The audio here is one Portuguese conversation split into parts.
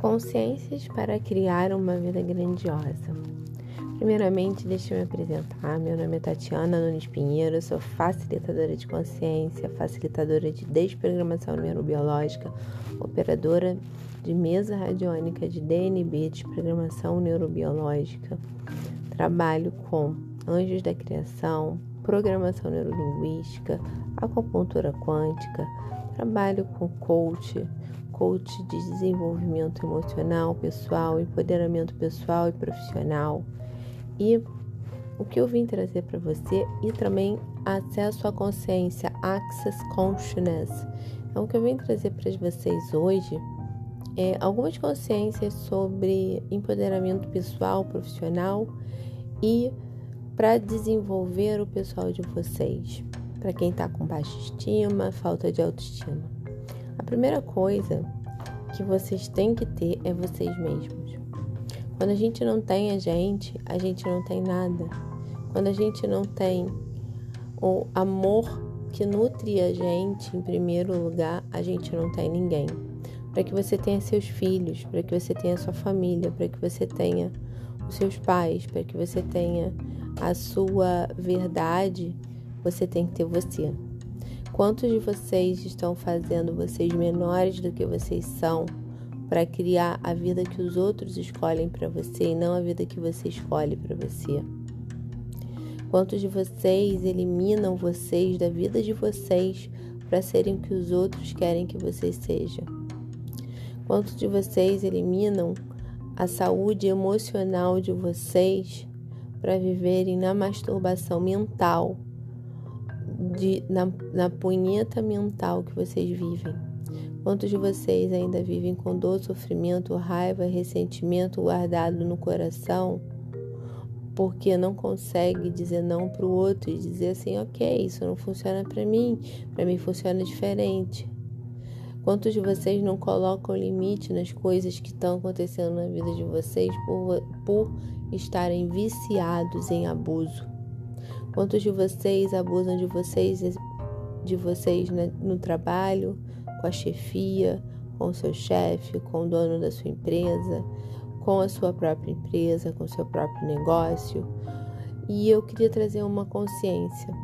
Consciências para criar uma vida grandiosa. Primeiramente, deixe me apresentar. Meu nome é Tatiana Nunes Pinheiro, sou facilitadora de consciência, facilitadora de desprogramação neurobiológica, operadora de mesa radiônica de DNB, desprogramação neurobiológica. Trabalho com anjos da criação, programação neurolinguística, acupuntura quântica, trabalho com coach coach de desenvolvimento emocional, pessoal, empoderamento pessoal e profissional. E o que eu vim trazer para você e também acesso à consciência, access consciousness. Então, o que eu vim trazer para vocês hoje é algumas consciências sobre empoderamento pessoal, profissional e para desenvolver o pessoal de vocês, para quem está com baixa estima, falta de autoestima. A primeira coisa que vocês têm que ter é vocês mesmos. Quando a gente não tem a gente, a gente não tem nada. Quando a gente não tem o amor que nutre a gente em primeiro lugar, a gente não tem ninguém. Para que você tenha seus filhos, para que você tenha sua família, para que você tenha os seus pais, para que você tenha a sua verdade, você tem que ter você. Quantos de vocês estão fazendo vocês menores do que vocês são para criar a vida que os outros escolhem para você e não a vida que você escolhe para você? Quantos de vocês eliminam vocês da vida de vocês para serem o que os outros querem que vocês sejam? Quantos de vocês eliminam a saúde emocional de vocês para viverem na masturbação mental de, na, na punheta mental que vocês vivem. Quantos de vocês ainda vivem com dor, sofrimento, raiva, ressentimento guardado no coração? Porque não consegue dizer não para o outro e dizer assim, ok, isso não funciona para mim, para mim funciona diferente. Quantos de vocês não colocam limite nas coisas que estão acontecendo na vida de vocês por, por estarem viciados em abuso? Quantos de vocês abusam de vocês, de vocês no trabalho, com a chefia, com o seu chefe, com o dono da sua empresa, com a sua própria empresa, com o seu próprio negócio? E eu queria trazer uma consciência.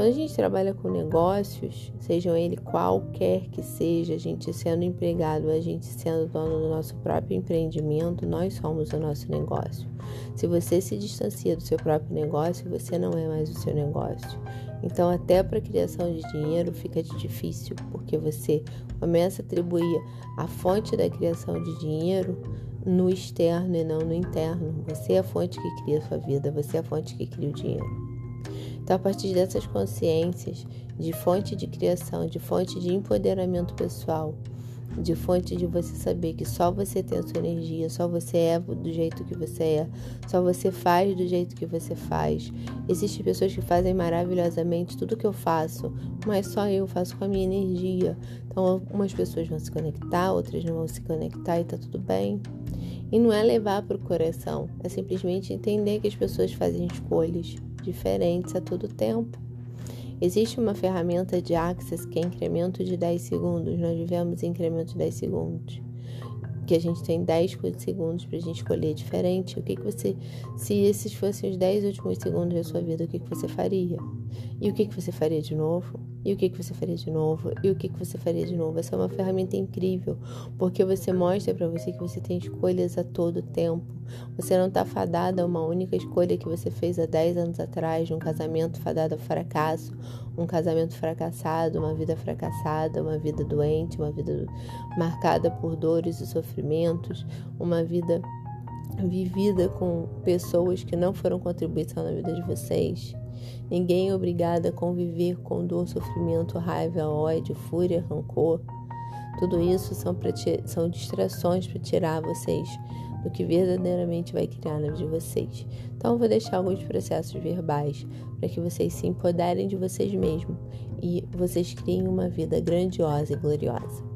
Quando a gente trabalha com negócios, sejam ele qualquer que seja, a gente sendo empregado, a gente sendo dono do nosso próprio empreendimento, nós somos o nosso negócio. Se você se distancia do seu próprio negócio, você não é mais o seu negócio. Então, até para a criação de dinheiro fica difícil, porque você começa a atribuir a fonte da criação de dinheiro no externo e não no interno. Você é a fonte que cria a sua vida, você é a fonte que cria o dinheiro. Então, a partir dessas consciências de fonte de criação, de fonte de empoderamento pessoal, de fonte de você saber que só você tem a sua energia, só você é do jeito que você é, só você faz do jeito que você faz. Existem pessoas que fazem maravilhosamente tudo que eu faço, mas só eu faço com a minha energia. Então, algumas pessoas vão se conectar, outras não vão se conectar e tá tudo bem. E não é levar para o coração, é simplesmente entender que as pessoas fazem escolhas diferentes a todo tempo. Existe uma ferramenta de Access que é incremento de 10 segundos. Nós vivemos incremento de 10 segundos. Que a gente tem 10 segundos para a gente escolher diferente. O que, que você. Se esses fossem os 10 últimos segundos da sua vida, o que, que você faria? E o que, que você faria de novo? E o que, que você faria de novo? E o que, que você faria de novo? Essa é uma ferramenta incrível, porque você mostra para você que você tem escolhas a todo tempo. Você não está fadada a uma única escolha que você fez há 10 anos atrás, num casamento fadado ao fracasso, um casamento fracassado, uma vida fracassada, uma vida doente, uma vida marcada por dores e sofrimentos, uma vida vivida com pessoas que não foram contribuição na vida de vocês. Ninguém é obrigado a conviver com dor, sofrimento, raiva, ódio, fúria, rancor. Tudo isso são, são distrações para tirar vocês do que verdadeiramente vai criar na vida de vocês. Então, eu vou deixar alguns processos verbais para que vocês se empoderem de vocês mesmos e vocês criem uma vida grandiosa e gloriosa.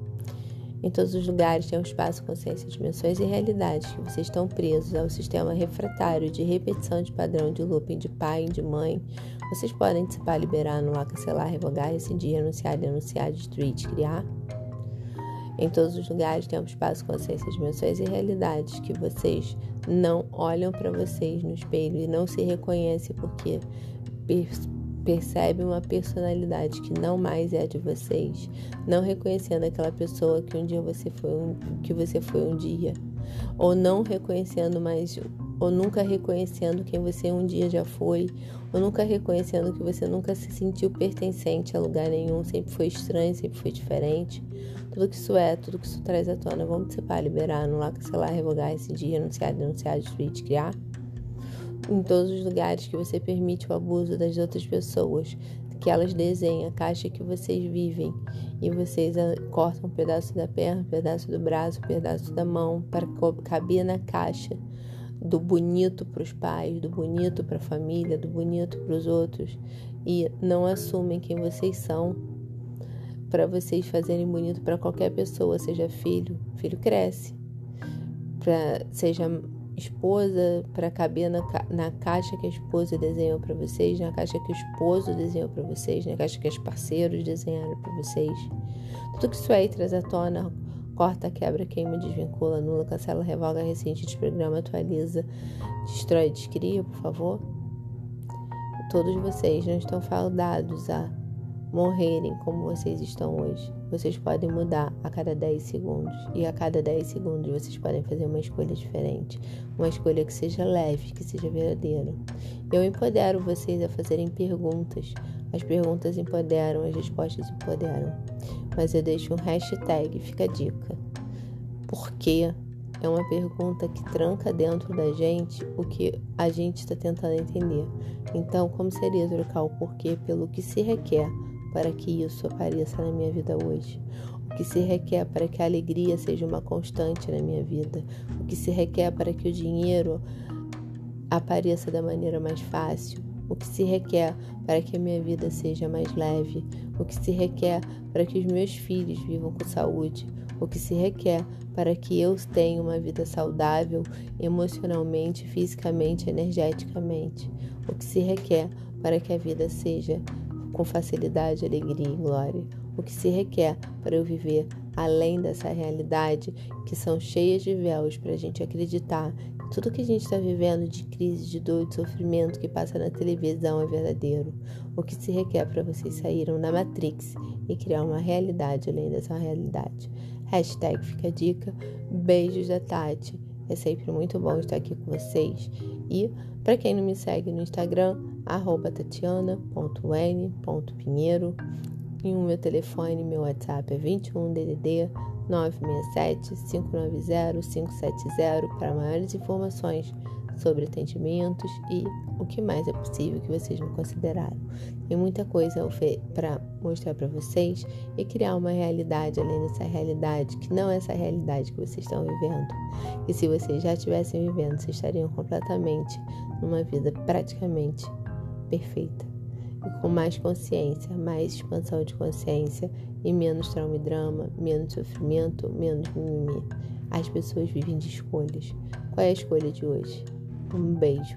Em todos os lugares tem um espaço, consciência, dimensões e realidades que vocês estão presos ao sistema refratário de repetição de padrão de looping de pai de mãe. Vocês podem dissipar, liberar, anular, cancelar, revogar, rescindir, anunciar, denunciar, destruir, criar. Em todos os lugares, tempo, espaço, consciência, dimensões e realidades que vocês não olham para vocês no espelho e não se reconhecem porque percebem uma personalidade que não mais é de vocês, não reconhecendo aquela pessoa que um dia você foi um, que você foi um dia, ou não reconhecendo mais ou nunca reconhecendo quem você um dia já foi, ou nunca reconhecendo que você nunca se sentiu pertencente a lugar nenhum, sempre foi estranho, sempre foi diferente. Tudo que isso é, tudo que isso traz à tona, vamos dissipar, liberar, anular, cancelar, revogar esse dia, anunciar, denunciar, destruir, criar. Em todos os lugares que você permite o abuso das outras pessoas, que elas desenham a caixa que vocês vivem e vocês ah, cortam um pedaço da perna, um pedaço do braço, um pedaço da mão para caber na caixa do bonito para os pais, do bonito para a família, do bonito para os outros. E não assumem quem vocês são para vocês fazerem bonito para qualquer pessoa, seja filho, filho cresce, pra, seja esposa, para caber na, na caixa que a esposa desenhou para vocês, na caixa que o esposo desenhou para vocês, na caixa que os parceiros desenharam para vocês. Tudo que isso aí traz à tona corta, quebra, queima, desvincula, anula, cancela, revoga, rescinde, desprograma, atualiza, destrói, descria, por favor. Todos vocês não estão fadados a morrerem como vocês estão hoje. Vocês podem mudar a cada 10 segundos. E a cada 10 segundos vocês podem fazer uma escolha diferente. Uma escolha que seja leve, que seja verdadeira. Eu empodero vocês a fazerem perguntas. As perguntas empoderam, as respostas empoderam mas eu deixo um hashtag, fica a dica. Porque é uma pergunta que tranca dentro da gente o que a gente está tentando entender. Então, como seria trocar o porquê pelo que se requer para que isso apareça na minha vida hoje? O que se requer para que a alegria seja uma constante na minha vida? O que se requer para que o dinheiro apareça da maneira mais fácil? o que se requer para que a minha vida seja mais leve, o que se requer para que os meus filhos vivam com saúde, o que se requer para que eu tenha uma vida saudável emocionalmente, fisicamente, energeticamente, o que se requer para que a vida seja com facilidade, alegria e glória, o que se requer para eu viver além dessa realidade que são cheias de véus para a gente acreditar tudo que a gente está vivendo de crise, de dor, de sofrimento que passa na televisão é verdadeiro. O que se requer para vocês saírem da Matrix e criar uma realidade além dessa realidade. Hashtag fica a dica. Beijos da Tati. É sempre muito bom estar aqui com vocês. E para quem não me segue no Instagram, arroba tatiana.n.pinheiro. E o meu telefone, meu WhatsApp é 21 DDD 967-590-570 para maiores informações sobre atendimentos e o que mais é possível que vocês não consideraram. Tem muita coisa para mostrar para vocês e criar uma realidade além dessa realidade, que não é essa realidade que vocês estão vivendo. E se vocês já estivessem vivendo, vocês estariam completamente numa vida praticamente perfeita e com mais consciência, mais expansão de consciência e menos trauma e drama, menos sofrimento, menos mimimi. As pessoas vivem de escolhas. Qual é a escolha de hoje? Um beijo.